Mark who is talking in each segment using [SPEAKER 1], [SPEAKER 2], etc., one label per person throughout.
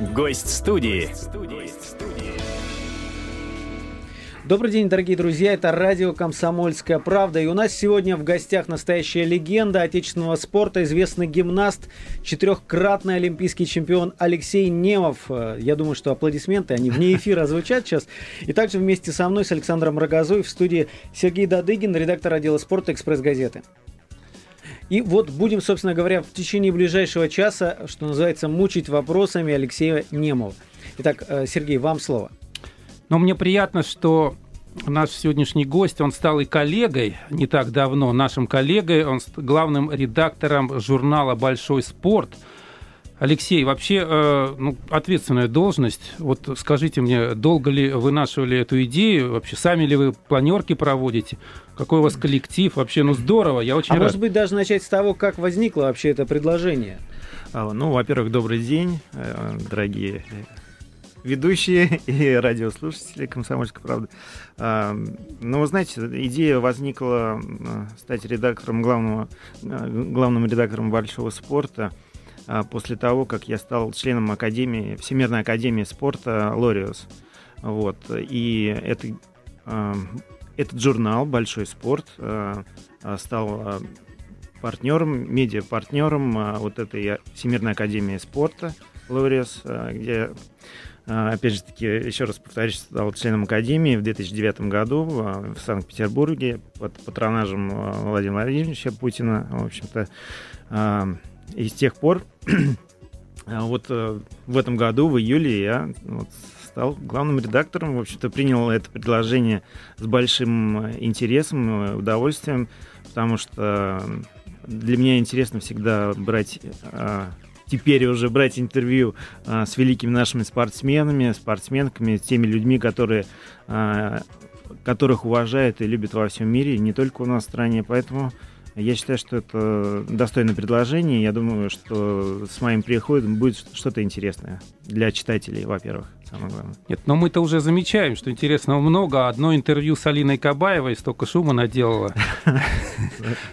[SPEAKER 1] Гость студии.
[SPEAKER 2] Добрый день, дорогие друзья. Это радио «Комсомольская правда». И у нас сегодня в гостях настоящая легенда отечественного спорта, известный гимнаст, четырехкратный олимпийский чемпион Алексей Немов. Я думаю, что аплодисменты, они вне эфира звучат сейчас. И также вместе со мной, с Александром Рогозой, в студии Сергей Дадыгин, редактор отдела спорта «Экспресс-газеты». И вот будем, собственно говоря, в течение ближайшего часа, что называется, мучить вопросами Алексея Немова. Итак, э, Сергей, вам слово.
[SPEAKER 3] Но мне приятно, что наш сегодняшний гость, он стал и коллегой не так давно, нашим коллегой, он главным редактором журнала «Большой спорт», Алексей, вообще э, ну, ответственная должность. Вот скажите мне, долго ли вынашивали эту идею? Вообще сами ли вы планерки проводите? Какой у вас коллектив? Вообще, ну здорово, я очень
[SPEAKER 2] а
[SPEAKER 3] рад.
[SPEAKER 2] может быть, даже начать с того, как возникло вообще это предложение?
[SPEAKER 4] А, ну, во-первых, добрый день, э, дорогие ведущие и радиослушатели «Комсомольской правды». А, ну, вы знаете, идея возникла э, стать редактором главного, главным редактором «Большого спорта» после того, как я стал членом Академии, Всемирной Академии спорта «Лориус». Вот. И это, а, этот журнал «Большой спорт» а, стал партнером, медиа-партнером вот этой Всемирной Академии спорта «Лориус», где Опять же таки, еще раз повторюсь, стал членом Академии в 2009 году в Санкт-Петербурге под патронажем Владимира Владимировича Путина. В общем-то, и с тех пор, а вот э, в этом году, в июле, я вот стал главным редактором. В общем-то, принял это предложение с большим э, интересом, э, удовольствием, потому что для меня интересно всегда брать теперь уже брать интервью а, с великими нашими спортсменами, спортсменками, с теми людьми, которые, а, которых уважают и любят во всем мире, не только у нас в стране. Поэтому я считаю, что это достойное предложение. Я думаю, что с моим приходом будет что-то интересное для читателей, во-первых. Самое главное.
[SPEAKER 3] Нет, но мы-то уже замечаем, что интересного много. Одно интервью с Алиной Кабаевой столько шума наделало.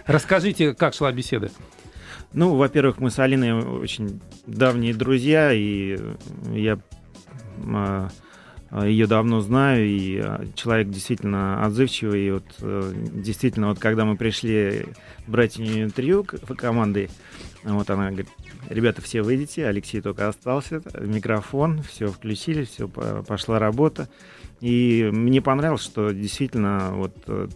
[SPEAKER 3] Расскажите, как шла беседа?
[SPEAKER 4] Ну, во-первых, мы с Алиной очень давние друзья, и я а, ее давно знаю, и а, человек действительно отзывчивый. И вот э, действительно, вот когда мы пришли брать интервью команды, вот она говорит, ребята, все выйдите, Алексей только остался, микрофон, все включили, все, пошла работа. И мне понравилось, что действительно вот э,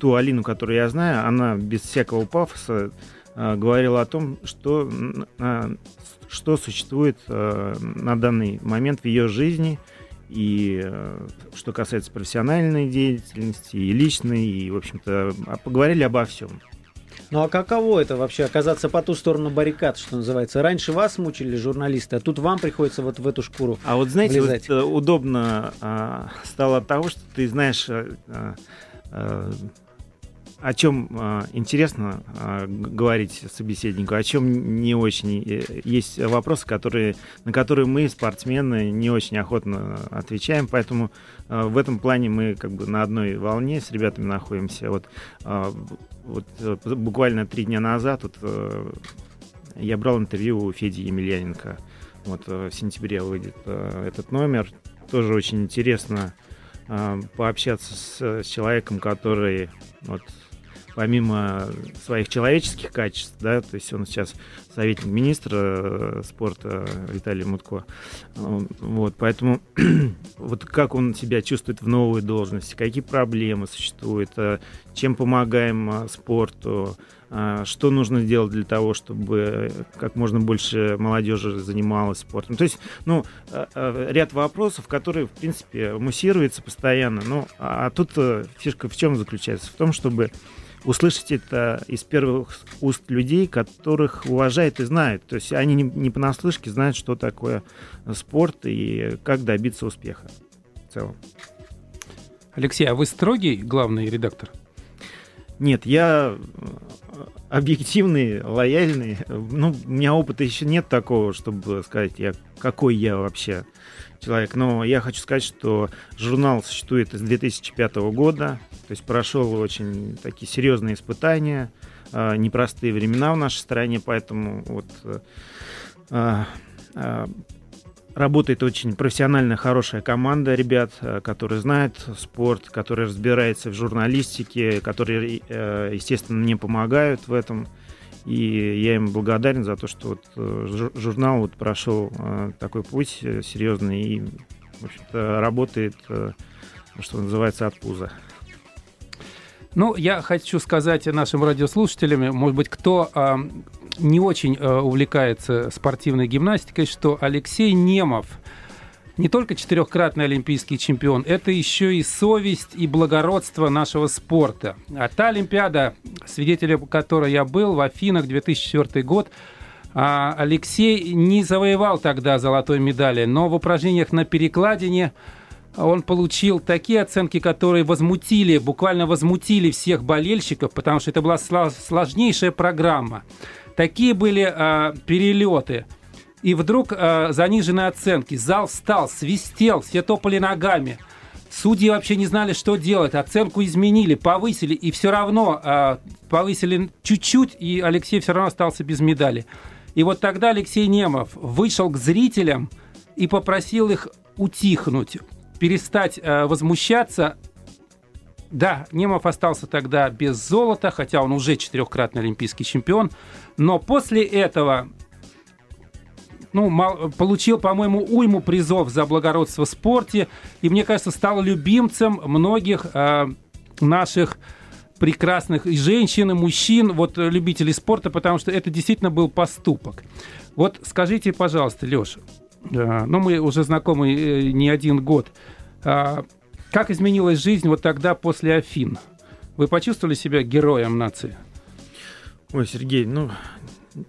[SPEAKER 4] ту Алину, которую я знаю, она без всякого пафоса э, говорила о том, что, что существует на данный момент в ее жизни – и что касается профессиональной деятельности, и личной, и, в общем-то, а поговорили обо всем.
[SPEAKER 2] Ну а каково это вообще оказаться по ту сторону баррикад, что называется? Раньше вас мучили журналисты, а тут вам приходится вот в эту шкуру.
[SPEAKER 4] А вот знаете, вот, э, удобно а, стало от того, что ты знаешь а, а, о чем э, интересно э, говорить собеседнику, о чем не очень. Э, есть вопросы, которые, на которые мы, спортсмены, не очень охотно отвечаем, поэтому э, в этом плане мы как бы на одной волне с ребятами находимся. Вот, э, вот буквально три дня назад вот, э, я брал интервью у Феди Емельяненко. Вот э, в сентябре выйдет э, этот номер. Тоже очень интересно пообщаться с, с человеком, который вот помимо своих человеческих качеств, да, то есть он сейчас советник министра э, спорта Виталий Мутко, вот, поэтому вот как он себя чувствует в новой должности, какие проблемы существуют, э, чем помогаем э, спорту, что нужно сделать для того, чтобы как можно больше молодежи занималась спортом. То есть, ну, ряд вопросов, которые, в принципе, муссируются постоянно. Ну, а тут фишка в чем заключается? В том, чтобы услышать это из первых уст людей, которых уважают и знают. То есть они не, не понаслышке знают, что такое спорт и как добиться успеха в целом.
[SPEAKER 3] Алексей, а вы строгий главный редактор?
[SPEAKER 4] Нет, я э, объективный, лояльный. Ну, у меня опыта еще нет такого, чтобы сказать, я, какой я вообще человек. Но я хочу сказать, что журнал существует с 2005 года, то есть прошел очень такие серьезные испытания, а, непростые времена в нашей стране, поэтому вот а, а, работает очень профессиональная, хорошая команда ребят, которые знают спорт, которые разбираются в журналистике, которые, естественно, мне помогают в этом. И я им благодарен за то, что вот журнал вот прошел такой путь серьезный и, в общем-то, работает, что называется, от пуза.
[SPEAKER 3] Ну, я хочу сказать нашим радиослушателям, может быть, кто э, не очень э, увлекается спортивной гимнастикой, что Алексей Немов не только четырехкратный олимпийский чемпион, это еще и совесть и благородство нашего спорта. А та Олимпиада, свидетелем которой я был в Афинах 2004 год, а Алексей не завоевал тогда золотой медали, но в упражнениях на перекладине он получил такие оценки, которые возмутили, буквально возмутили всех болельщиков, потому что это была сложнейшая программа. Такие были э, перелеты. И вдруг э, заниженные оценки. Зал встал, свистел, все топали ногами. Судьи вообще не знали, что делать. Оценку изменили, повысили, и все равно э, повысили чуть-чуть, и Алексей все равно остался без медали. И вот тогда Алексей Немов вышел к зрителям и попросил их утихнуть, перестать э, возмущаться. Да, Немов остался тогда без золота, хотя он уже четырехкратный олимпийский чемпион. Но после этого ну, мал, получил, по-моему, уйму призов за благородство в спорте. И, мне кажется, стал любимцем многих э, наших прекрасных и женщин, и мужчин, вот любителей спорта, потому что это действительно был поступок. Вот скажите, пожалуйста, Леша, ну, мы уже знакомы э, не один год. А, как изменилась жизнь вот тогда после Афин? Вы почувствовали себя героем нации?
[SPEAKER 4] Ой, Сергей, ну,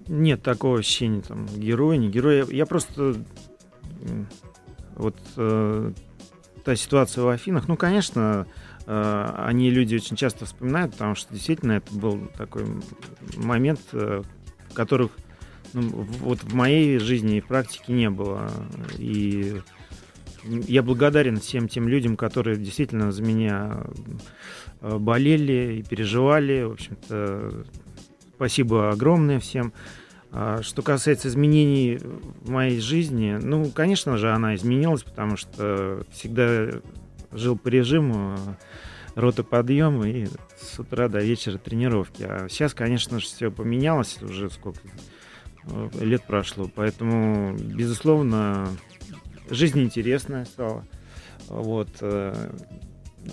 [SPEAKER 4] нет такого ощущения, там, герой, не герой. Я просто... Вот э, та ситуация в Афинах, ну, конечно, э, они люди очень часто вспоминают, потому что действительно это был такой момент, э, которых ну, вот в моей жизни и практике не было. И я благодарен всем тем людям, которые действительно за меня э, болели и переживали. В общем-то, спасибо огромное всем. А что касается изменений в моей жизни, ну, конечно же, она изменилась, потому что всегда жил по режиму рота подъема и с утра до вечера тренировки. А сейчас, конечно же, все поменялось, уже сколько Э, лет прошло. Поэтому, безусловно, жизнь интересная стала. Вот.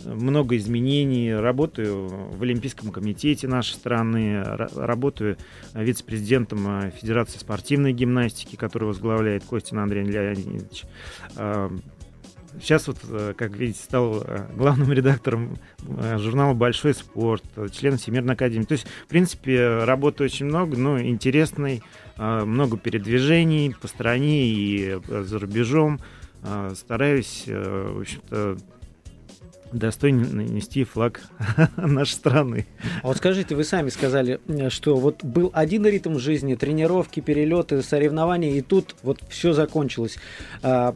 [SPEAKER 4] Много изменений. Работаю в Олимпийском комитете нашей страны, работаю вице-президентом э, Федерации спортивной гимнастики, который возглавляет Костин Андрей Леонидович. Сейчас вот, э, как видите, стал э, главным редактором журнала «Большой спорт», член Всемирной академии. То есть, в принципе, работы очень много, но интересной, много передвижений по стране и за рубежом. Стараюсь, в общем-то, достойно нести флаг нашей страны.
[SPEAKER 2] А вот скажите, вы сами сказали, что вот был один ритм жизни, тренировки, перелеты, соревнования, и тут вот все закончилось. А,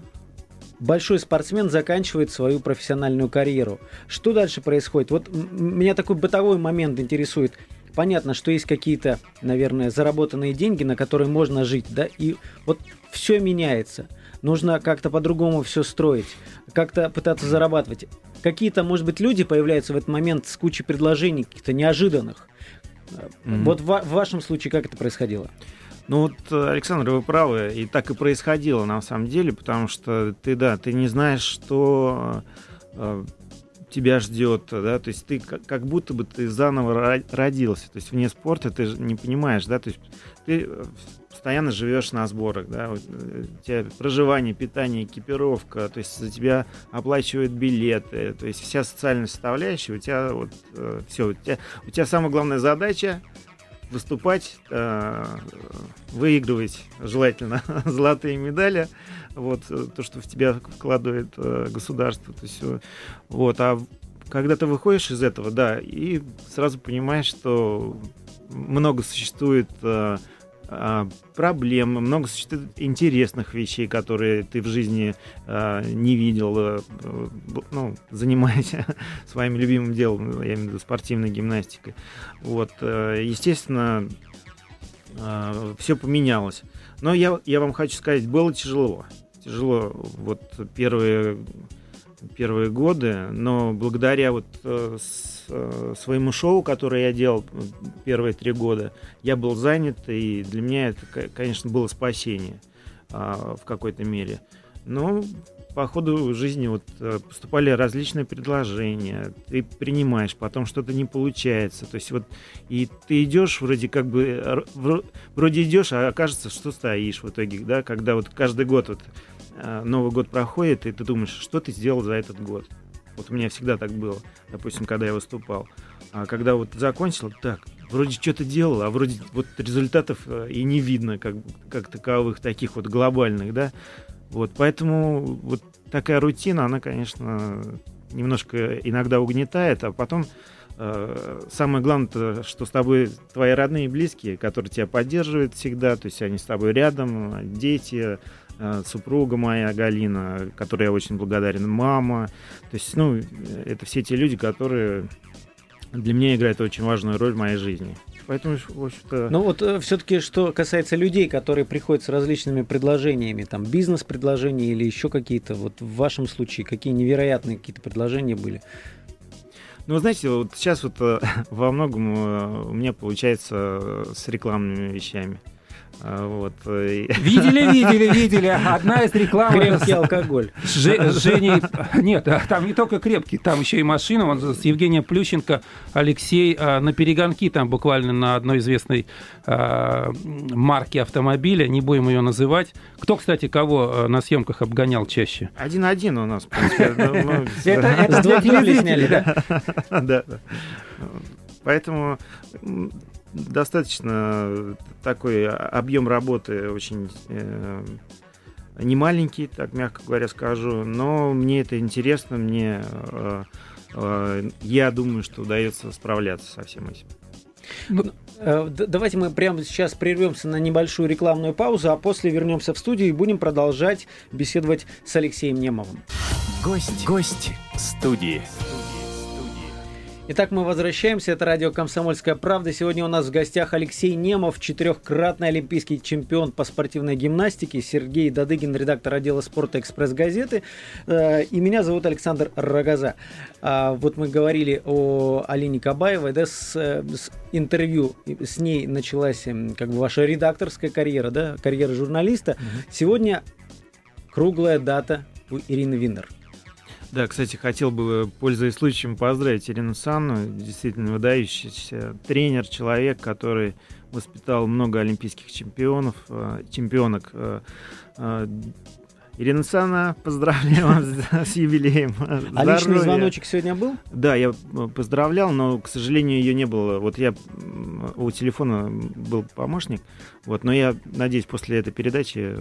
[SPEAKER 2] большой спортсмен заканчивает свою профессиональную карьеру. Что дальше происходит? Вот меня такой бытовой момент интересует. Понятно, что есть какие-то, наверное, заработанные деньги, на которые можно жить, да, и вот все меняется. Нужно как-то по-другому все строить, как-то пытаться зарабатывать. Какие-то, может быть, люди появляются в этот момент с кучей предложений, каких-то неожиданных. Mm-hmm. Вот в, в вашем случае как это происходило?
[SPEAKER 4] Ну вот, Александр, вы правы, и так и происходило на самом деле, потому что ты, да, ты не знаешь, что э, тебя ждет, да, то есть ты как, как будто бы ты заново родился, то есть вне спорта ты не понимаешь, да, то есть ты постоянно живешь на сборах, да, у тебя проживание, питание, экипировка, то есть за тебя оплачивают билеты, то есть вся социальная составляющая, у тебя вот э, все, у тебя, у тебя самая главная задача выступать, э, выигрывать желательно золотые медали, вот э, то, что в тебя вкладывает э, государство, то есть вот, а когда ты выходишь из этого, да, и сразу понимаешь, что много существует проблем, много существует интересных вещей, которые ты в жизни а, не видел, э, ну, занимаясь своим любимым делом, я имею в виду спортивной гимнастикой. Вот, э, естественно, а, все поменялось. Но я, я вам хочу сказать, было тяжело. тяжело вот первые первые годы, но благодаря вот э, э, своему шоу, которое я делал первые три года, я был занят, и для меня это, конечно, было спасение э, в какой-то мере. Но по ходу жизни вот э, поступали различные предложения, ты принимаешь, потом что-то не получается, то есть вот и ты идешь вроде как бы вроде идешь, а окажется, что стоишь в итоге, да, когда вот каждый год вот э, Новый год проходит, и ты думаешь, что ты сделал за этот год. Вот у меня всегда так было, допустим, когда я выступал. А когда вот закончил, так, вроде что-то делал, а вроде вот результатов э, и не видно, как, как таковых, таких вот глобальных, да. Вот, поэтому вот такая рутина, она, конечно, немножко иногда угнетает, а потом э, самое главное, что с тобой твои родные и близкие, которые тебя поддерживают всегда, то есть они с тобой рядом, дети, э, супруга моя Галина, которой я очень благодарен, мама, то есть, ну, это все те люди, которые для меня играют очень важную роль в моей жизни. Поэтому, в общем-то...
[SPEAKER 2] Ну вот э, все-таки, что касается людей, которые приходят с различными предложениями, там бизнес-предложения или еще какие-то, вот в вашем случае, какие невероятные какие-то предложения были?
[SPEAKER 4] Ну, знаете, вот сейчас вот э, во многом э, у меня получается с рекламными вещами. А, вот.
[SPEAKER 3] Э, видели, видели, видели. Одна из реклам...
[SPEAKER 2] Крепкий алкоголь.
[SPEAKER 3] Ж, Женей... Нет, а там не только крепкий, там еще и машина. Он с Евгением Плющенко, Алексей а, на перегонки, там буквально на одной известной марке автомобиля, не будем ее называть. Кто, кстати, кого на съемках обгонял чаще?
[SPEAKER 4] Один-один у нас,
[SPEAKER 2] Это с двух сняли, да?
[SPEAKER 4] Да. Поэтому достаточно такой объем работы очень э, не маленький, так мягко говоря скажу, но мне это интересно, мне э, э, я думаю, что удается справляться со всем этим.
[SPEAKER 2] Ну, э, давайте мы прямо сейчас прервемся на небольшую рекламную паузу, а после вернемся в студию и будем продолжать беседовать с Алексеем Немовым.
[SPEAKER 1] Гость, гость студии.
[SPEAKER 2] Итак, мы возвращаемся. Это радио «Комсомольская правда». Сегодня у нас в гостях Алексей Немов, четырехкратный олимпийский чемпион по спортивной гимнастике, Сергей Дадыгин, редактор отдела спорта «Экспресс-газеты». Э, и меня зовут Александр Рогоза. А, вот мы говорили о Алине Кабаевой, да, с, с интервью с ней началась как бы ваша редакторская карьера, да, карьера журналиста. Угу. Сегодня круглая дата у Ирины Виннер –
[SPEAKER 4] да, кстати, хотел бы, пользуясь случаем, поздравить Ирину Санну, действительно выдающийся тренер, человек, который воспитал много олимпийских чемпионов, э, чемпионок. Э, э, Ирина Санна, поздравляю вас с юбилеем.
[SPEAKER 2] А личный звоночек сегодня был?
[SPEAKER 4] Да, я поздравлял, но, к сожалению, ее не было. Вот я у телефона был помощник, вот, но я надеюсь, после этой передачи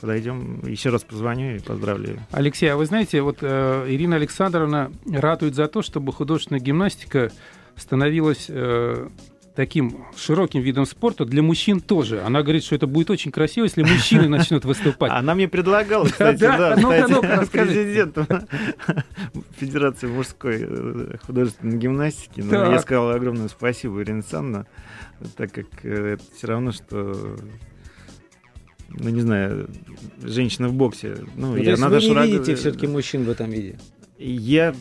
[SPEAKER 4] подойдем, еще раз позвоню и поздравлю.
[SPEAKER 3] Алексей, а вы знаете, вот э, Ирина Александровна ратует за то, чтобы художественная гимнастика становилась э, таким широким видом спорта для мужчин тоже. Она говорит, что это будет очень красиво, если мужчины начнут выступать.
[SPEAKER 4] Она мне предлагала, кстати, да, президент Федерации мужской э, художественной гимнастики. Но я сказал огромное спасибо, Ирина Александровна, так как э, это все равно, что ну, не знаю, женщина в боксе.
[SPEAKER 2] Ну, ну я то есть вы не шаг... видите все-таки мужчин в этом виде?
[SPEAKER 4] Я,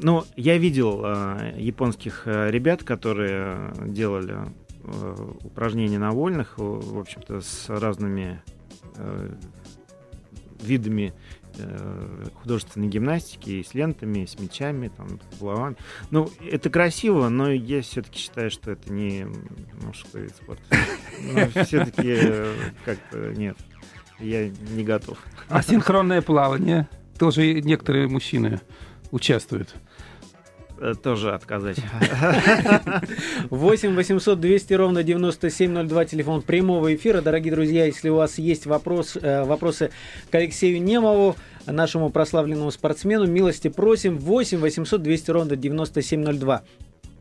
[SPEAKER 4] ну, я видел э, японских э, ребят, которые делали э, упражнения на вольных, в общем-то, с разными э, видами Э, художественной гимнастики и с лентами, с мечами, там, с булавами. Ну, это красиво, но я все-таки считаю, что это не мужской вид спорта. Все-таки э, как-то нет, я не готов.
[SPEAKER 3] А синхронное плавание? Тоже некоторые мужчины участвуют.
[SPEAKER 4] Э, тоже отказать.
[SPEAKER 2] 8 800 200 ровно 9702, телефон прямого эфира. Дорогие друзья, если у вас есть вопрос, э, вопросы к Алексею Немову, нашему прославленному спортсмену, милости просим. 8 800 200 ровно 9702.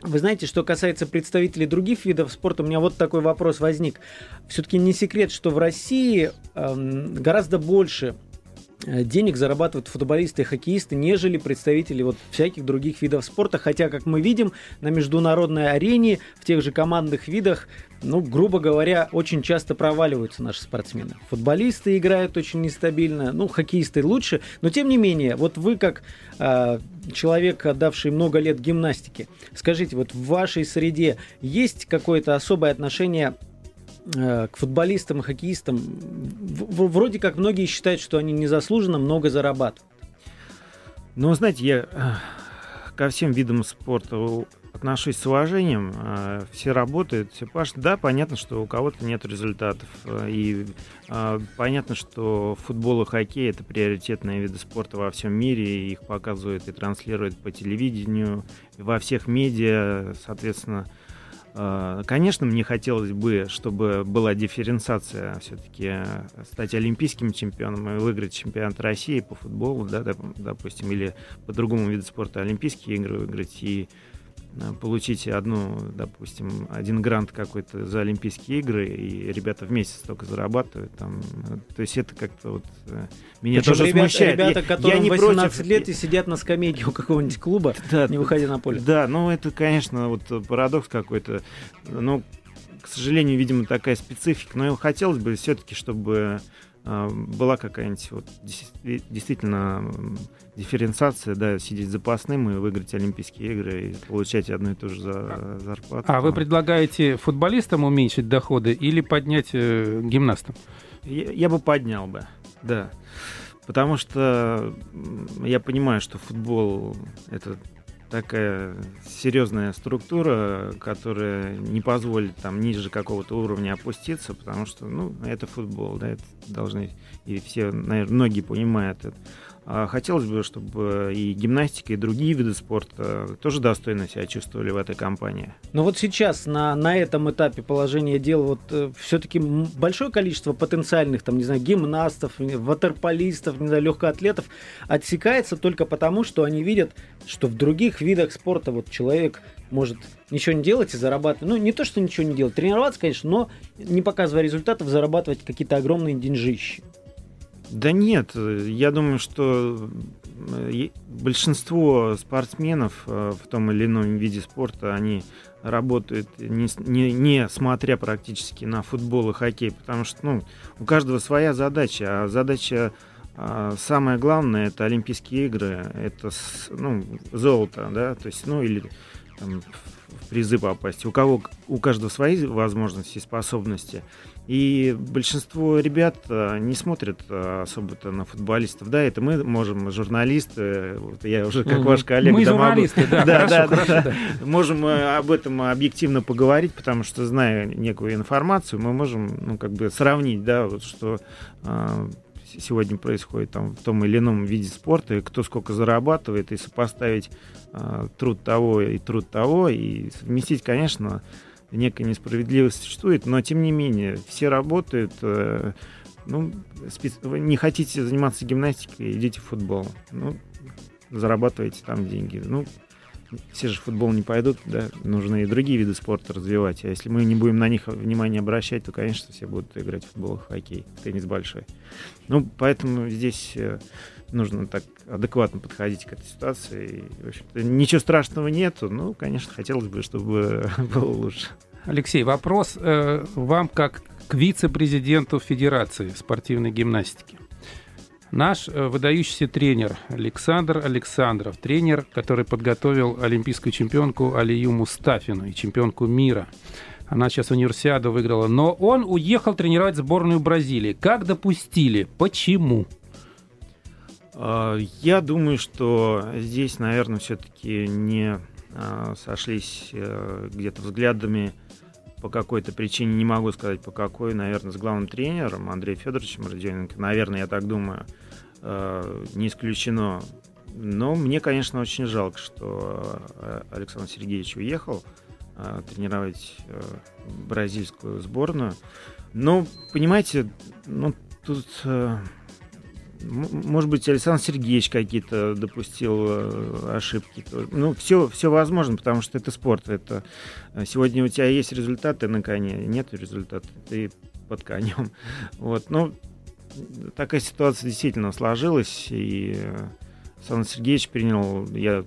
[SPEAKER 2] Вы знаете, что касается представителей других видов спорта, у меня вот такой вопрос возник. Все-таки не секрет, что в России э, гораздо больше денег зарабатывают футболисты и хоккеисты, нежели представители вот всяких других видов спорта. Хотя, как мы видим, на международной арене в тех же командных видах, ну, грубо говоря, очень часто проваливаются наши спортсмены. Футболисты играют очень нестабильно, ну, хоккеисты лучше. Но, тем не менее, вот вы как э, человек, отдавший много лет гимнастике, скажите, вот в вашей среде есть какое-то особое отношение Э, к футболистам и хоккеистам, вроде как многие считают, что они незаслуженно много зарабатывают.
[SPEAKER 4] Ну, знаете, я э, ко всем видам спорта отношусь с уважением. Э, все работают, все пашут. Да, понятно, что у кого-то нет результатов. И понятно, что футбол и хоккей это приоритетные виды спорта во всем мире. Их показывают и транслируют по телевидению, во всех медиа, соответственно. А, конечно, мне хотелось бы, чтобы была дифференциация все-таки э, стать олимпийским чемпионом и выиграть чемпионат России по футболу, да, допустим, или по другому виду спорта олимпийские игры выиграть. И Э, получить одну, допустим, один грант какой-то за Олимпийские игры, и ребята в месяц только зарабатывают. Там, э, то есть это как-то вот э, меня это тоже
[SPEAKER 2] ребята,
[SPEAKER 4] смущает.
[SPEAKER 2] Ребята, которым я не 18 против... лет и сидят на скамейке у какого-нибудь клуба, да, не выходя на поле.
[SPEAKER 4] Да, ну это, конечно, вот парадокс какой-то. Ну, к сожалению, видимо, такая специфика. Но хотелось бы все-таки, чтобы была какая-нибудь вот, действительно дифференциация, да, сидеть запасным и выиграть Олимпийские игры и получать одну и ту же за, зарплату.
[SPEAKER 3] А вы предлагаете футболистам уменьшить доходы или поднять э, гимнастам?
[SPEAKER 4] Я, я бы поднял бы, да. Потому что я понимаю, что футбол это такая серьезная структура, которая не позволит там ниже какого-то уровня опуститься, потому что, ну, это футбол, да, это должны, и все, наверное, многие понимают это. А хотелось бы, чтобы и гимнастика, и другие виды спорта тоже достойно себя чувствовали в этой компании.
[SPEAKER 2] Но вот сейчас на, на этом этапе положения дел вот э, все-таки большое количество потенциальных, там, не знаю, гимнастов, ватерполистов, не знаю, легкоатлетов отсекается только потому, что они видят, что в других видах спорта вот человек может ничего не делать и зарабатывать. Ну, не то, что ничего не делать, тренироваться, конечно, но не показывая результатов, зарабатывать какие-то огромные деньжищи.
[SPEAKER 4] Да нет, я думаю, что э, большинство спортсменов э, в том или ином виде спорта, они работают не, не, не смотря практически на футбол и хоккей, потому что ну, у каждого своя задача, а задача а, самое главное это Олимпийские игры, это ну, золото, да, то есть, ну или там, в призы попасть. У кого у каждого свои возможности и способности. И большинство ребят э, не смотрят э, особо-то на футболистов. Да, это мы можем, журналисты, вот я уже как ваш коллега.
[SPEAKER 3] Мы журналисты,
[SPEAKER 4] да, да, да, да, да. Можем э, об этом объективно поговорить, потому что, зная некую информацию, мы можем, ну, как бы сравнить, да, вот что сегодня происходит там в том или ином виде спорта, и кто сколько зарабатывает, и сопоставить э, труд того и труд того, и совместить, конечно, некая несправедливость существует, но тем не менее все работают. Э, ну, вы не хотите заниматься гимнастикой, идите в футбол. Ну, зарабатывайте там деньги. Ну, все же в футбол не пойдут, да, нужно и другие виды спорта развивать. А если мы не будем на них внимание обращать, то, конечно, все будут играть в футбол, в хоккей, теннис большой. Ну, поэтому здесь э, нужно так адекватно подходить к этой ситуации. В общем ничего страшного нету. Ну, конечно, хотелось бы, чтобы было лучше.
[SPEAKER 3] Алексей, вопрос э, вам как к вице-президенту Федерации спортивной гимнастики. Наш э, выдающийся тренер Александр Александров, тренер, который подготовил олимпийскую чемпионку Алию Мустафину и чемпионку мира. Она сейчас универсиаду выиграла. Но он уехал тренировать сборную Бразилии. Как допустили? Почему?
[SPEAKER 4] А, я думаю, что здесь, наверное, все-таки не а, сошлись э, где-то взглядами по какой-то причине, не могу сказать по какой, наверное, с главным тренером Андреем Федоровичем Родионенко. Наверное, я так думаю, э, не исключено. Но мне, конечно, очень жалко, что э, Александр Сергеевич уехал тренировать бразильскую сборную. Но, понимаете, ну, тут может быть, Александр Сергеевич какие-то допустил э, ошибки. Ну, все, все возможно, потому что это спорт. Это э, сегодня у тебя есть результаты на коне, нет результата, ты под конем. Вот, ну, такая ситуация действительно сложилась, и Сан Сергеевич принял, я,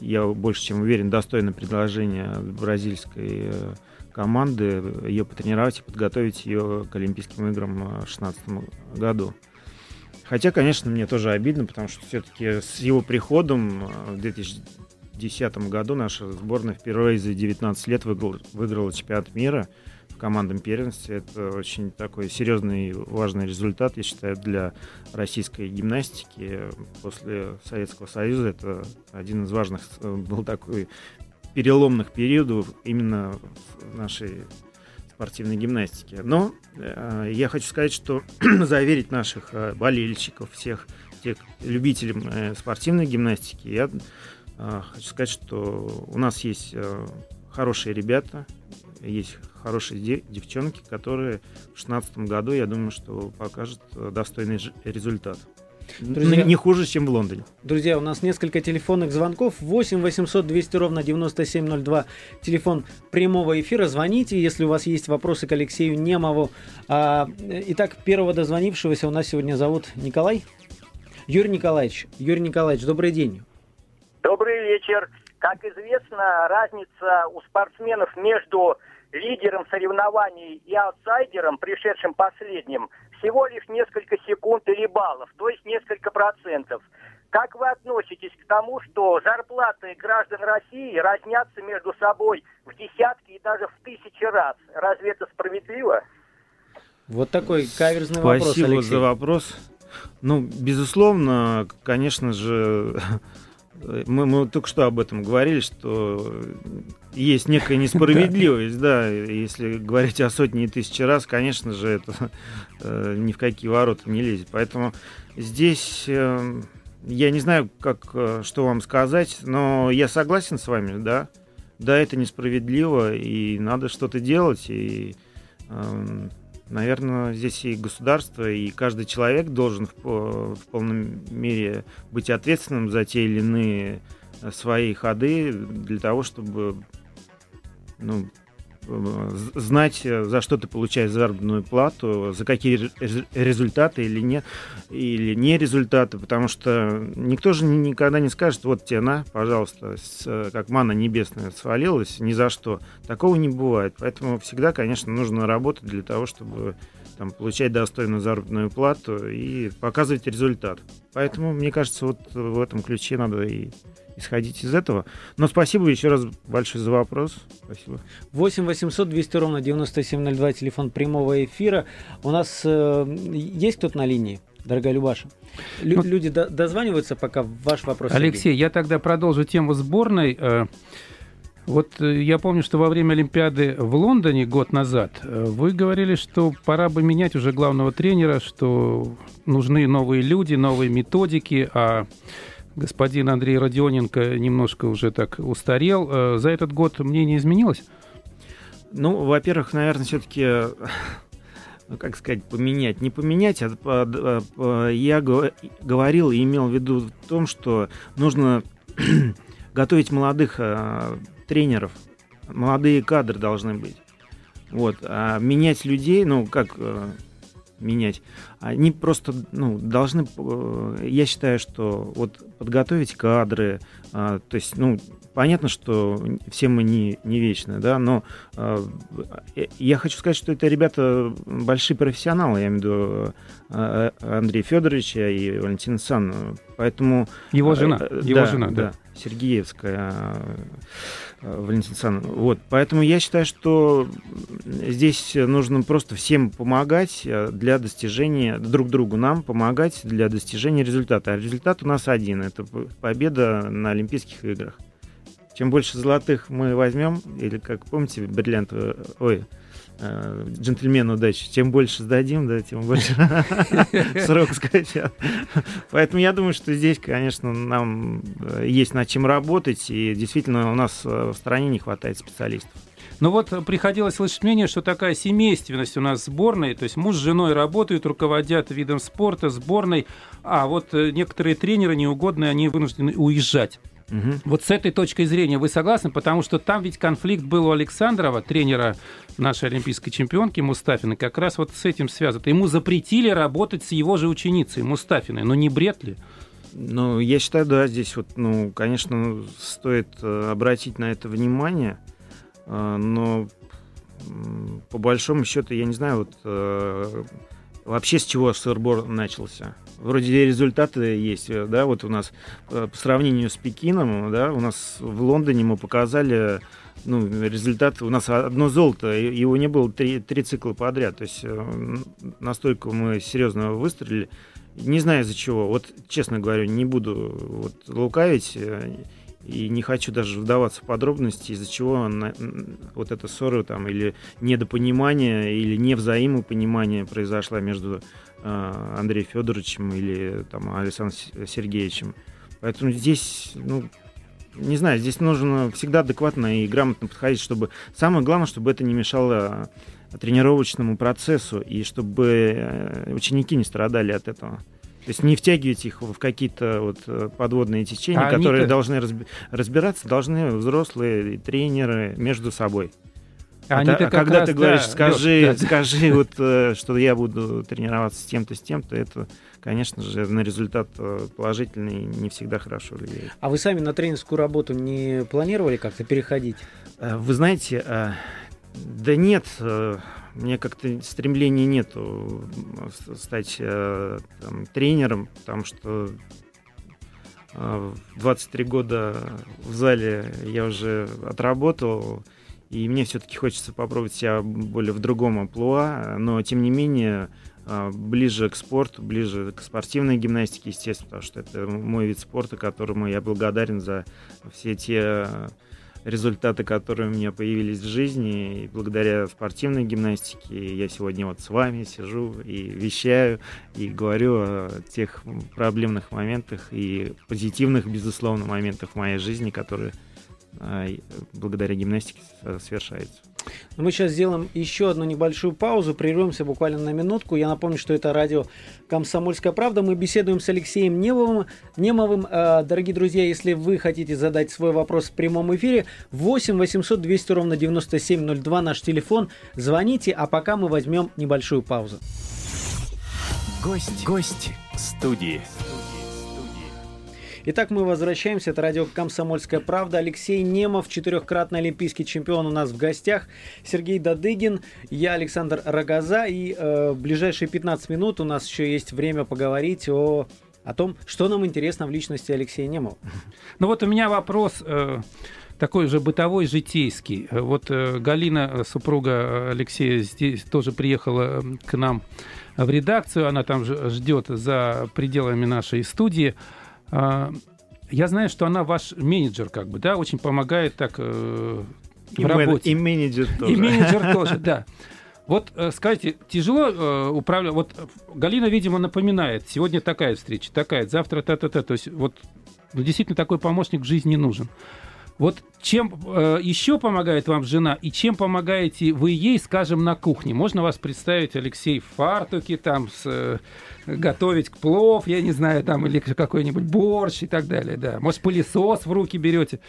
[SPEAKER 4] я больше чем уверен, достойное предложение бразильской команды ее потренировать и подготовить ее к Олимпийским играм в 2016 году. Хотя, конечно, мне тоже обидно, потому что все-таки с его приходом в 2010 году наша сборная впервые за 19 лет выиграла, выиграла чемпионат мира в командном первенстве. Это очень такой серьезный и важный результат, я считаю, для российской гимнастики. После Советского Союза это один из важных был такой переломных периодов именно в нашей спортивной гимнастики. Но э, я хочу сказать, что заверить наших э, болельщиков, всех тех любителей э, спортивной гимнастики, я э, хочу сказать, что у нас есть э, хорошие ребята, есть хорошие де- девчонки, которые в 2016 году, я думаю, что покажут э, достойный результат. Друзья, не хуже, чем в Лондоне.
[SPEAKER 2] Друзья, у нас несколько телефонных звонков. 8 800 200 ровно 9702. Телефон прямого эфира. Звоните, если у вас есть вопросы к Алексею Немову. А, итак, первого дозвонившегося у нас сегодня зовут Николай. Юрий Николаевич. Юрий Николаевич, добрый день.
[SPEAKER 5] Добрый вечер. Как известно, разница у спортсменов между лидером соревнований и аутсайдером, пришедшим последним, всего лишь несколько секунд или баллов, то есть несколько процентов. Как вы относитесь к тому, что зарплаты граждан России разнятся между собой в десятки и даже в тысячи раз? Разве это справедливо?
[SPEAKER 2] Вот такой каверзный
[SPEAKER 4] Спасибо
[SPEAKER 2] вопрос,
[SPEAKER 4] Спасибо
[SPEAKER 2] Алексей.
[SPEAKER 4] за вопрос. Ну, безусловно, конечно же, мы, мы только что об этом говорили, что есть некая несправедливость, да, если говорить о сотне и тысячи раз, конечно же, это э, ни в какие ворота не лезет. Поэтому здесь э, я не знаю, как, э, что вам сказать, но я согласен с вами, да, да, это несправедливо, и надо что-то делать, и э, Наверное, здесь и государство, и каждый человек должен в, в полной мере быть ответственным за те или иные э, свои ходы для того, чтобы ну, э, знать, э, за что ты получаешь заработную плату, за какие результаты или не, или не результаты, потому что никто же никогда не скажет, вот тебе на, пожалуйста, с, как мана небесная свалилась, ни за что. Такого не бывает. Поэтому всегда, конечно, нужно работать для того, чтобы там, получать достойную заработную плату и показывать результат. Поэтому, мне кажется, вот в этом ключе надо и исходить из этого. Но спасибо еще раз большое за вопрос. Спасибо.
[SPEAKER 2] 8 800 200 ровно 9702, телефон прямого эфира. У нас э, есть кто-то на линии? Дорогая Любаша. Лю- ну, люди до- дозваниваются, пока ваш вопрос.
[SPEAKER 3] Алексей, Сергей. я тогда продолжу тему сборной. Э, вот э, я помню, что во время Олимпиады в Лондоне год назад э, вы говорили, что пора бы менять уже главного тренера, что нужны новые люди, новые методики, а господин Андрей Родионенко немножко уже так устарел. Э, за этот год мнение изменилось?
[SPEAKER 4] Ну, во-первых, наверное, все-таки ну, как сказать, поменять. Не поменять, а, а, а я говорил и имел в виду в том, что нужно готовить молодых а, тренеров. Молодые кадры должны быть. Вот. А менять людей, ну, как менять. Они просто ну, должны, э, я считаю, что вот подготовить кадры, а, то есть, ну, понятно, что все мы не, не вечны, да, но а, э, я хочу сказать, что это ребята большие профессионалы, я имею в виду а, Андрей Федоровича и Валентина Санна, поэтому...
[SPEAKER 3] Его жена, его
[SPEAKER 4] да,
[SPEAKER 3] жена,
[SPEAKER 4] да. да. Сергеевская Валентина Александровна. Вот, поэтому я считаю, что здесь нужно просто всем помогать для достижения, друг другу нам помогать для достижения результата. А результат у нас один, это победа на Олимпийских играх. Чем больше золотых мы возьмем, или как помните, бриллиант, ой, э, джентльмен удачи. Чем больше сдадим, да, тем больше срок скачат. Поэтому я думаю, что здесь, конечно, нам э, есть над чем работать, и действительно у нас э, в стране не хватает специалистов.
[SPEAKER 3] Ну вот приходилось слышать мнение, что такая семейственность у нас сборной, то есть муж с женой работают, руководят видом спорта, сборной, а вот некоторые тренеры неугодные, они вынуждены уезжать. Угу. Вот с этой точкой зрения вы согласны? Потому что там ведь конфликт был у Александрова, тренера нашей олимпийской чемпионки Мустафиной как раз вот с этим связано. Ему запретили работать с его же ученицей Мустафиной, но не бред ли?
[SPEAKER 4] Ну, я считаю, да, здесь вот, ну, конечно, стоит э, обратить на это внимание, э, но по большому счету, я не знаю, вот э, вообще с чего сырбор начался. Вроде результаты есть, да, вот у нас по сравнению с Пекином, да, у нас в Лондоне мы показали ну, результат, у нас одно золото, его не было три, три цикла подряд, то есть настолько мы серьезно выстрелили. Не знаю из-за чего. Вот, честно говорю, не буду вот, лукавить э, и не хочу даже вдаваться в подробности, из-за чего на, вот эта ссора там или недопонимание, или невзаимопонимание произошла между э, Андреем Федоровичем или там Александром Сергеевичем. Поэтому здесь, ну, не знаю, здесь нужно всегда адекватно и грамотно подходить, чтобы самое главное, чтобы это не мешало тренировочному процессу, и чтобы э, ученики не страдали от этого. То есть не втягивать их в какие-то вот э, подводные течения, а которые они должны разби- разбираться, должны взрослые тренеры между собой. А, а, а когда раз, ты говоришь, да, скажи, да. скажи вот, э, что я буду тренироваться с тем-то, с тем-то, это, конечно же, на результат положительный не всегда хорошо влияет.
[SPEAKER 2] А вы сами на тренерскую работу не планировали как-то переходить?
[SPEAKER 4] Вы знаете, да нет, э, мне как-то стремления нету стать э, там, тренером, потому что 23 э, года в зале я уже отработал, и мне все-таки хочется попробовать себя более в другом амплуа, но тем не менее ближе к спорту, ближе к спортивной гимнастике, естественно, потому что это мой вид спорта, которому я благодарен за все те результаты, которые у меня появились в жизни. И благодаря спортивной гимнастике я сегодня вот с вами сижу и вещаю, и говорю о тех проблемных моментах и позитивных, безусловно, моментах в моей жизни, которые а, благодаря гимнастике совершаются.
[SPEAKER 2] Мы сейчас сделаем еще одну небольшую паузу, прервемся буквально на минутку. Я напомню, что это радио «Комсомольская правда». Мы беседуем с Алексеем Немовым. Немовым. Э, дорогие друзья, если вы хотите задать свой вопрос в прямом эфире, 8 800 200 ровно 9702 наш телефон. Звоните, а пока мы возьмем небольшую паузу.
[SPEAKER 1] Гость, гость студии.
[SPEAKER 2] Итак, мы возвращаемся. Это радио «Комсомольская правда». Алексей Немов, четырехкратный олимпийский чемпион у нас в гостях. Сергей Дадыгин, я Александр Рогоза. И э, в ближайшие 15 минут у нас еще есть время поговорить о о том, что нам интересно в личности Алексея Немова.
[SPEAKER 3] Ну вот у меня вопрос э, такой же бытовой, житейский. Вот э, Галина, э, супруга Алексея, здесь тоже приехала к нам в редакцию. Она там ждет за пределами нашей студии. А, я знаю, что она ваш менеджер, как бы, да, очень помогает так э,
[SPEAKER 4] в и работе. Мен, и менеджер тоже.
[SPEAKER 3] И менеджер тоже, да. Вот э, скажите, тяжело э, управлять. Вот Галина, видимо, напоминает: сегодня такая встреча, такая, завтра та-та-та. То есть вот ну, действительно такой помощник в жизни нужен. Вот чем э, еще помогает вам жена и чем помогаете вы ей, скажем, на кухне? Можно вас представить, Алексей, в фартуке, там, с, э, готовить плов, я не знаю, там, или какой-нибудь борщ и так далее, да. Может, пылесос в руки берете?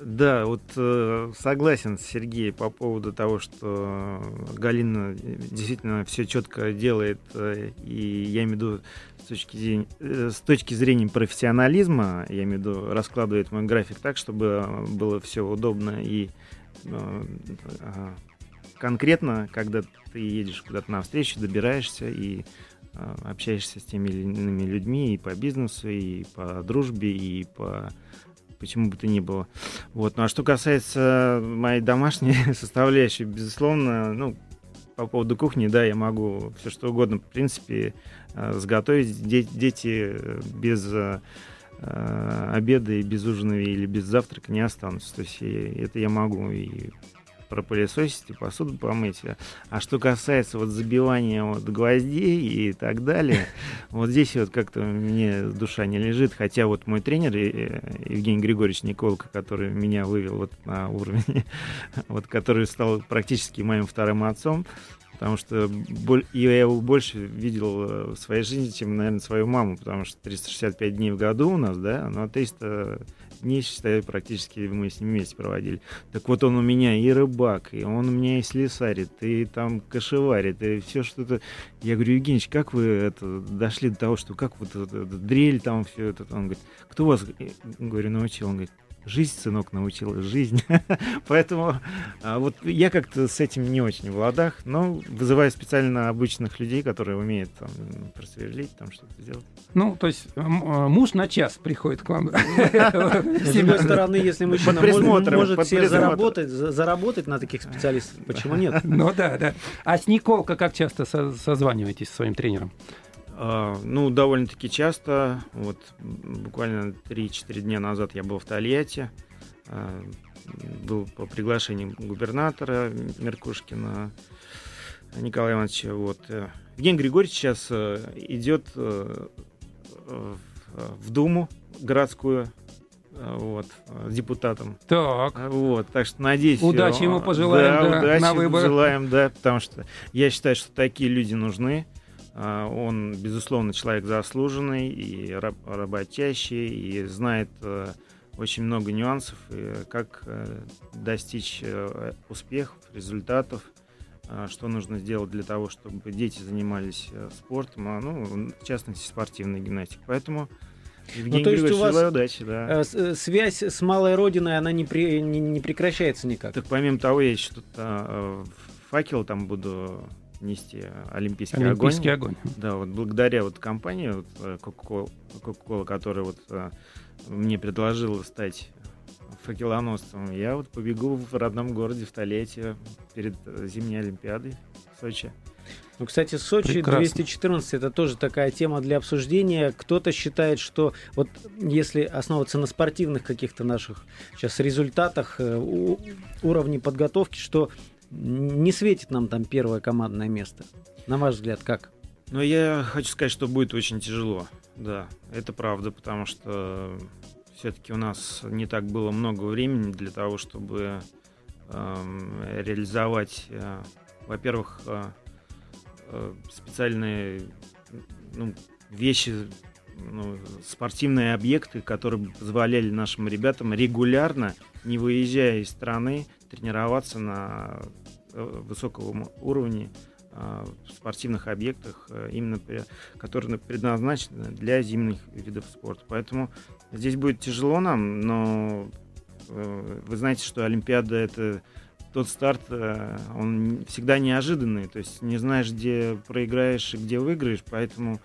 [SPEAKER 4] Да, вот э, согласен с Сергеем по поводу того, что Галина действительно все четко делает, э, и я имею в виду с точки, зрения, э, с точки зрения профессионализма, я имею в виду раскладывает мой график так, чтобы было все удобно и э, конкретно, когда ты едешь куда-то на встречу, добираешься и э, общаешься с теми или иными людьми и по бизнесу, и по дружбе, и по почему бы то ни было. Вот. Ну а что касается моей домашней составляющей, безусловно, ну, по поводу кухни, да, я могу все что угодно, в принципе, э, сготовить. Дети без э, обеда и без ужина или без завтрака не останутся. То есть это я могу и пропылесосить и посуду помыть. А что касается вот забивания вот гвоздей и так далее, вот здесь вот как-то мне душа не лежит. Хотя вот мой тренер э, Евгений Григорьевич Николко, который меня вывел вот на уровень, вот который стал практически моим вторым отцом, потому что я его больше видел э, в своей жизни, чем, наверное, свою маму, потому что 365 дней в году у нас, да, но 300 дней, считаю, практически мы с ним вместе проводили. Так вот он у меня и рыбак, и он у меня и слесарит, и там кошеварит, и все что-то. Я говорю, Евгеньевич, как вы это, дошли до того, что как вот это, это, дрель там все это? Он говорит, кто вас, говорю, научил? Он говорит, жизнь, сынок, научила жизнь. Поэтому а, вот я как-то с этим не очень в ладах, но вызываю специально обычных людей, которые умеют там просверлить, там что-то сделать.
[SPEAKER 3] Ну, то есть а, муж на час приходит к вам.
[SPEAKER 2] С другой стороны, если мужчина может себе заработать, заработать на таких специалистах, почему нет?
[SPEAKER 3] Ну да, да. А с Николка как часто созваниваетесь со своим тренером?
[SPEAKER 4] А, ну, довольно-таки часто. Вот буквально 3-4 дня назад я был в Тольятти. А, был по приглашению губернатора Меркушкина Николая Ивановича. Вот. Э, Евгений Григорьевич сейчас э, идет э, в Думу городскую вот, с депутатом.
[SPEAKER 3] Так.
[SPEAKER 4] Вот, так что надеюсь...
[SPEAKER 3] Удачи ему пожелаем, да,
[SPEAKER 4] да удачи
[SPEAKER 3] на выборах.
[SPEAKER 4] Желаем, да, потому что я считаю, что такие люди нужны. А, он, безусловно, человек заслуженный и работящий, и знает э, очень много нюансов, как э, достичь э, успехов, результатов, что нужно сделать для того, чтобы дети занимались спортом, а, ну, в частности, спортивной гимнастикой. Поэтому Евгений ну, то есть у вас удачи, да.
[SPEAKER 2] связь с малой родиной, она не, при, не, не прекращается никак?
[SPEAKER 4] Так помимо того, я еще тут а, факел там буду нести олимпийский,
[SPEAKER 3] олимпийский огонь.
[SPEAKER 4] огонь. Да, вот благодаря вот компании вот, э, Coca-Cola, Coca-Cola, которая вот э, мне предложила стать факелоносцем, я вот побегу в родном городе в Толете перед э, зимней Олимпиадой в Сочи.
[SPEAKER 2] Ну, кстати, Сочи Прекрасно. 214 это тоже такая тема для обсуждения. Кто-то считает, что вот если основываться на спортивных каких-то наших сейчас результатах, уровне подготовки, что не светит нам там первое командное место. На ваш взгляд, как?
[SPEAKER 4] Ну, я хочу сказать, что будет очень тяжело. Да, это правда, потому что все-таки у нас не так было много времени для того, чтобы э, реализовать, э, во-первых, э, э, специальные ну, вещи, ну, спортивные объекты, которые позволяли нашим ребятам регулярно, не выезжая из страны, тренироваться на Э, высокого уровня а, в спортивных объектах, э, именно которые предназначены для зимних видов спорта. Поэтому здесь будет тяжело нам, но э, вы знаете, что Олимпиада это тот старт, он всегда неожиданный, то есть не знаешь, где проиграешь и где выиграешь, поэтому,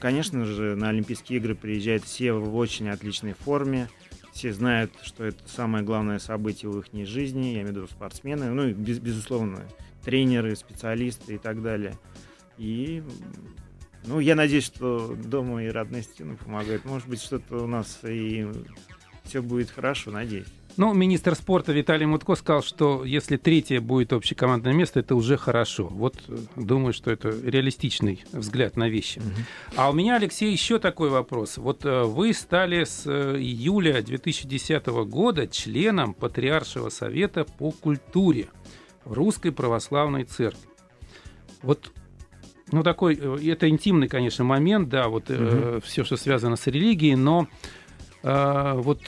[SPEAKER 4] конечно же, на Олимпийские игры приезжают все в очень отличной форме, все знают, что это самое главное событие в их жизни, я имею в виду спортсмены, ну и без, безусловно тренеры, специалисты и так далее. И ну, я надеюсь, что дома и родные стены помогают. Может быть, что-то у нас и все будет хорошо, надеюсь.
[SPEAKER 3] Ну, министр спорта Виталий Мутко сказал, что если третье будет общекомандное место, это уже хорошо. Вот э, думаю, что это реалистичный взгляд на вещи. Угу. А у меня, Алексей, еще такой вопрос. Вот э, вы стали с э, июля 2010 года членом Патриаршего совета по культуре в Русской Православной Церкви. Вот ну, такой, это интимный, конечно, момент, да, вот угу. э, все, что связано с религией, но э, вот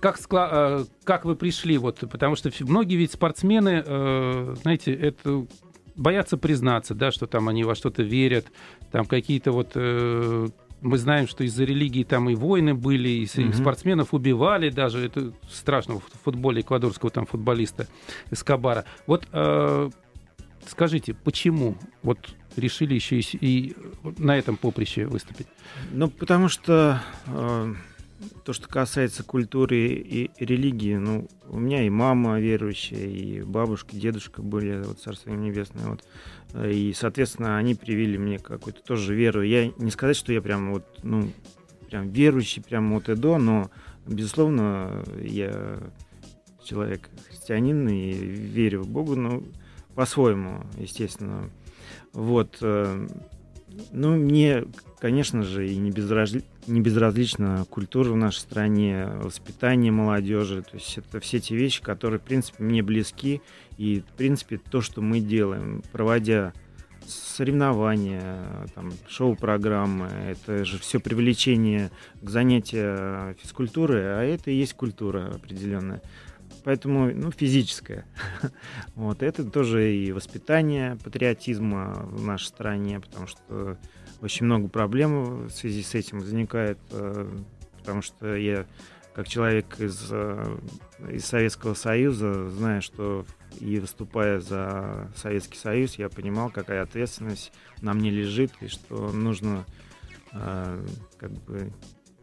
[SPEAKER 3] как, э, как вы пришли? Вот, потому что многие ведь спортсмены, э, знаете, это боятся признаться, да, что там они во что-то верят, там какие-то вот э, мы знаем, что из-за религии там и войны были, и mm-hmm. спортсменов убивали даже, это страшно в футболе эквадорского там футболиста Эскобара. Вот э, скажите, почему вот решили еще и, и на этом поприще выступить?
[SPEAKER 4] Ну, потому что э, то, что касается культуры и религии, ну, у меня и мама верующая, и бабушка, и дедушка были, вот, Царство им Небесное, вот, и, соответственно, они привили мне какую-то тоже веру. Я не сказать, что я прям вот, ну, прям верующий, прям вот и до, но, безусловно, я человек христианин и верю в Бога, ну, по-своему, естественно. Вот, э, ну, мне, конечно же, и не, безразли... не безразлична культура в нашей стране, воспитание молодежи. То есть это все те вещи, которые, в принципе, мне близки. И, в принципе, то, что мы делаем, проводя соревнования, там, шоу-программы, это же все привлечение к занятию физкультуры, а это и есть культура определенная. Поэтому, ну, физическое. вот, это тоже и воспитание патриотизма в нашей стране, потому что очень много проблем в связи с этим возникает, э, потому что я, как человек из, э, из Советского Союза, знаю, что и выступая за Советский Союз, я понимал, какая ответственность на мне лежит, и что нужно э, как бы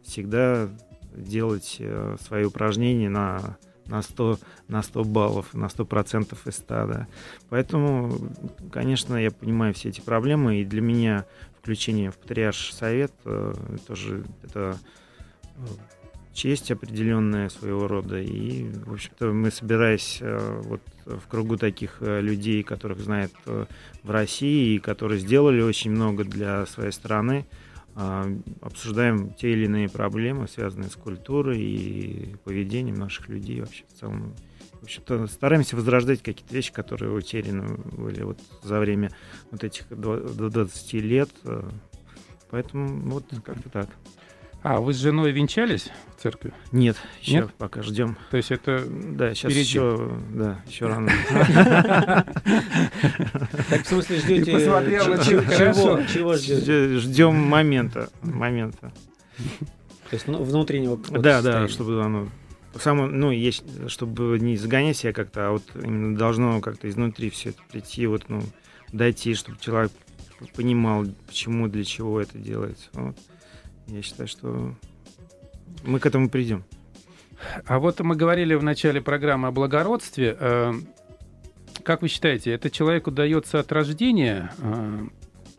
[SPEAKER 4] всегда делать свои упражнения на на 100, на 100 баллов, на 100 процентов из 100, да. Поэтому, конечно, я понимаю все эти проблемы, и для меня включение в Патриарш Совет э, тоже это э, честь определенная своего рода. И, в общем-то, мы, собираясь э, вот в кругу таких людей, которых знает в России, и которые сделали очень много для своей страны, обсуждаем те или иные проблемы, связанные с культурой и поведением наших людей вообще в целом. Общем-то, стараемся возрождать какие-то вещи, которые утеряны были вот за время вот этих 20 лет. Поэтому вот как-то так.
[SPEAKER 3] А, вы с женой венчались в церкви?
[SPEAKER 4] Нет, еще Нет? пока ждем.
[SPEAKER 3] То есть это
[SPEAKER 4] Да, сейчас впереди. еще, да, еще рано.
[SPEAKER 2] Так в смысле ждете чего? Чего ждете?
[SPEAKER 4] Ждем момента. Момента.
[SPEAKER 2] То есть ну, внутреннего
[SPEAKER 4] Да, да, чтобы оно само, ну, есть, чтобы не загонять себя как-то, а вот именно должно как-то изнутри все это прийти, вот, ну, дойти, чтобы человек понимал, почему, для чего это делается. Вот. Я считаю, что мы к этому придем.
[SPEAKER 3] А вот мы говорили в начале программы о благородстве. Э, как вы считаете, это человеку дается от рождения?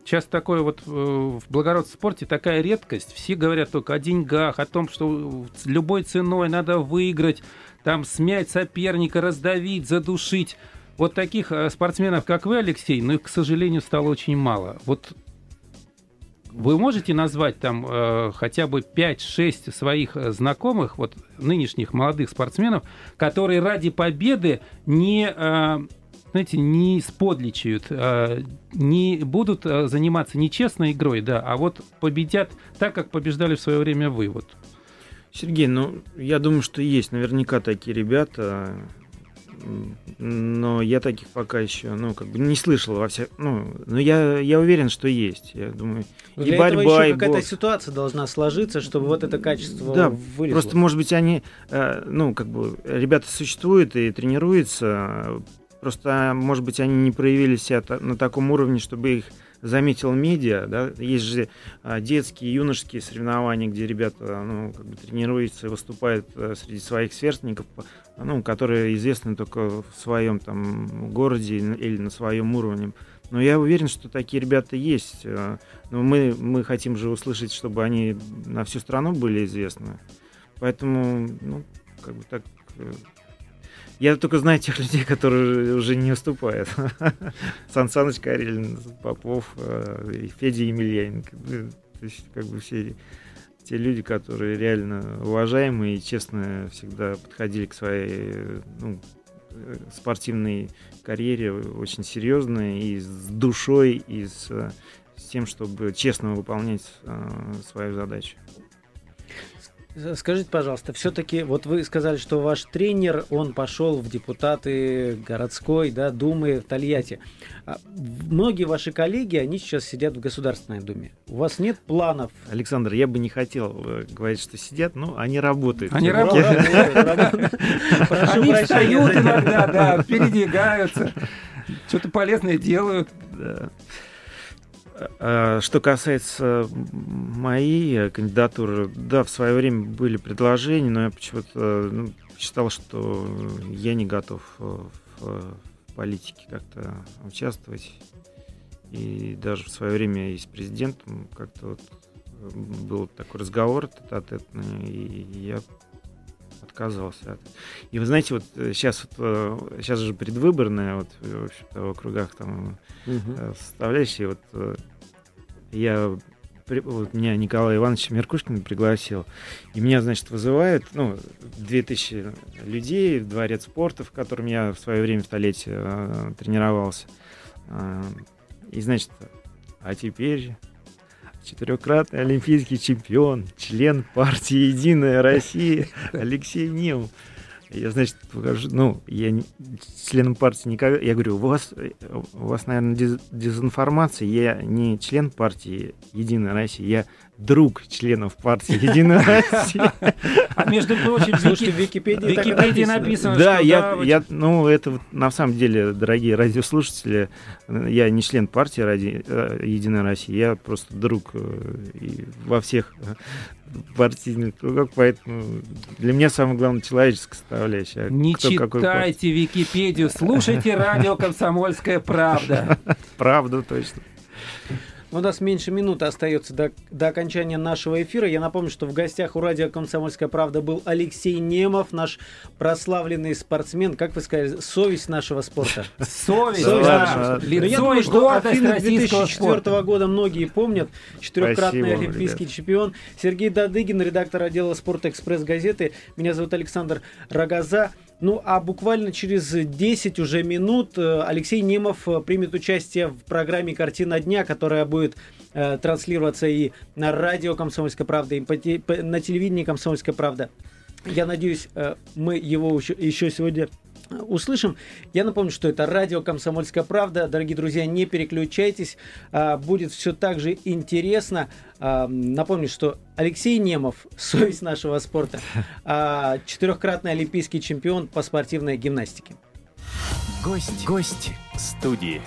[SPEAKER 3] Сейчас э, такое вот э, в благородном спорте такая редкость. Все говорят только о деньгах, о том, что любой ценой надо выиграть, там смять соперника, раздавить, задушить. Вот таких спортсменов, как вы, Алексей, ну их, к сожалению, стало очень мало. Вот вы можете назвать там э, хотя бы 5-6 своих э, знакомых, вот нынешних молодых спортсменов, которые ради победы не, э, знаете, не сподличают, э, не будут э, заниматься нечестной игрой, да, а вот победят так, как побеждали в свое время вы. Вот.
[SPEAKER 4] Сергей, ну, я думаю, что есть наверняка такие ребята но я таких пока еще, ну, как бы не слышал во всех, ну, но я, я уверен, что есть. Я думаю,
[SPEAKER 2] но и для борьба, этого еще какая-то ситуация должна сложиться, чтобы вот это качество
[SPEAKER 4] да, вылезло. Просто, может быть, они, э, ну, как бы, ребята существуют и тренируются, просто, может быть, они не проявили себя на таком уровне, чтобы их заметил медиа, да, есть же а, детские, юношеские соревнования, где ребята, ну, как бы тренируются и выступают а, среди своих сверстников, ну, которые известны только в своем там городе или на своем уровне. Но я уверен, что такие ребята есть. А, но мы, мы хотим же услышать, чтобы они на всю страну были известны. Поэтому, ну, как бы так э, я только знаю тех людей, которые уже не уступают. Сан Саныч Карелин, Попов, э, Федя Емельяненко. Ну, то есть, как бы все те люди, которые реально уважаемые и честно всегда подходили к своей ну, э, спортивной карьере очень серьезно и с душой, и с, с тем, чтобы честно выполнять э, свою задачу.
[SPEAKER 2] Скажите, пожалуйста, все-таки, вот вы сказали, что ваш тренер, он пошел в депутаты городской, да, Думы в Тольятти. А многие ваши коллеги, они сейчас сидят в Государственной Думе. У вас нет планов?
[SPEAKER 4] Александр, я бы не хотел э, говорить, что сидят, но они работают.
[SPEAKER 3] Они работают. Они встают иногда, да, передвигаются, что-то полезное делают.
[SPEAKER 4] А, что касается моей кандидатуры, да, в свое время были предложения, но я почему-то ну, считал, что я не готов в политике как-то участвовать. И даже в свое время и с президентом как-то вот был такой разговор тет-а-тетный, и я отказывался от И вы знаете, вот сейчас, вот, сейчас же предвыборная, вот в, общем-то, в округах там угу. составляющие, вот я вот меня Николай Иванович Меркушкин пригласил, и меня, значит, вызывают, ну, 2000 людей в дворец спорта, в котором я в свое время столетие э, тренировался. Э, И, значит, а теперь четырехкратный олимпийский чемпион, член партии «Единая Россия» Алексей Немов. Я, значит, покажу, ну, я не, членом партии никогда, я говорю, у вас, у вас, наверное, дез, дезинформация, я не член партии «Единая Россия», я друг членов партии «Единая Россия».
[SPEAKER 3] А между прочим,
[SPEAKER 2] Слушайте, в Википедии,
[SPEAKER 3] Википедии
[SPEAKER 2] написано.
[SPEAKER 4] Да,
[SPEAKER 3] что
[SPEAKER 4] я,
[SPEAKER 3] да,
[SPEAKER 4] я, ну, это вот на самом деле, дорогие радиослушатели, я не член партии ради э, Единая Россия, я просто друг э, и во всех э, партийных кругах, поэтому для меня самое главное человеческая составляющая.
[SPEAKER 3] Не
[SPEAKER 4] кто
[SPEAKER 3] читайте Википедию, слушайте радио «Комсомольская правда».
[SPEAKER 4] Правда, точно.
[SPEAKER 2] У нас меньше минуты остается до, до окончания нашего эфира. Я напомню, что в гостях у радио «Комсомольская правда» был Алексей Немов, наш прославленный спортсмен, как вы сказали, совесть нашего спорта.
[SPEAKER 3] Совесть,
[SPEAKER 2] Совесть
[SPEAKER 3] да.
[SPEAKER 2] нашего спорта. Но я думаю, что Афины
[SPEAKER 3] российского
[SPEAKER 2] 2004
[SPEAKER 3] спорта.
[SPEAKER 2] года многие помнят. Четырехкратный олимпийский чемпион. Сергей Дадыгин, редактор отдела спорта «Экспресс-газеты». Меня зовут Александр Рогоза. Ну, а буквально через 10 уже минут э, Алексей Немов э, примет участие в программе «Картина дня», которая будет э, транслироваться и на радио «Комсомольская правда», и на телевидении «Комсомольская правда». Я надеюсь, э, мы его еще, сегодня услышим. Я напомню, что это радио «Комсомольская правда». Дорогие друзья, не переключайтесь. А, Будет все так же интересно. А, Напомню, что Алексей Немов, совесть нашего спорта, а, четырехкратный олимпийский чемпион по спортивной гимнастике.
[SPEAKER 1] Гость, гость студии.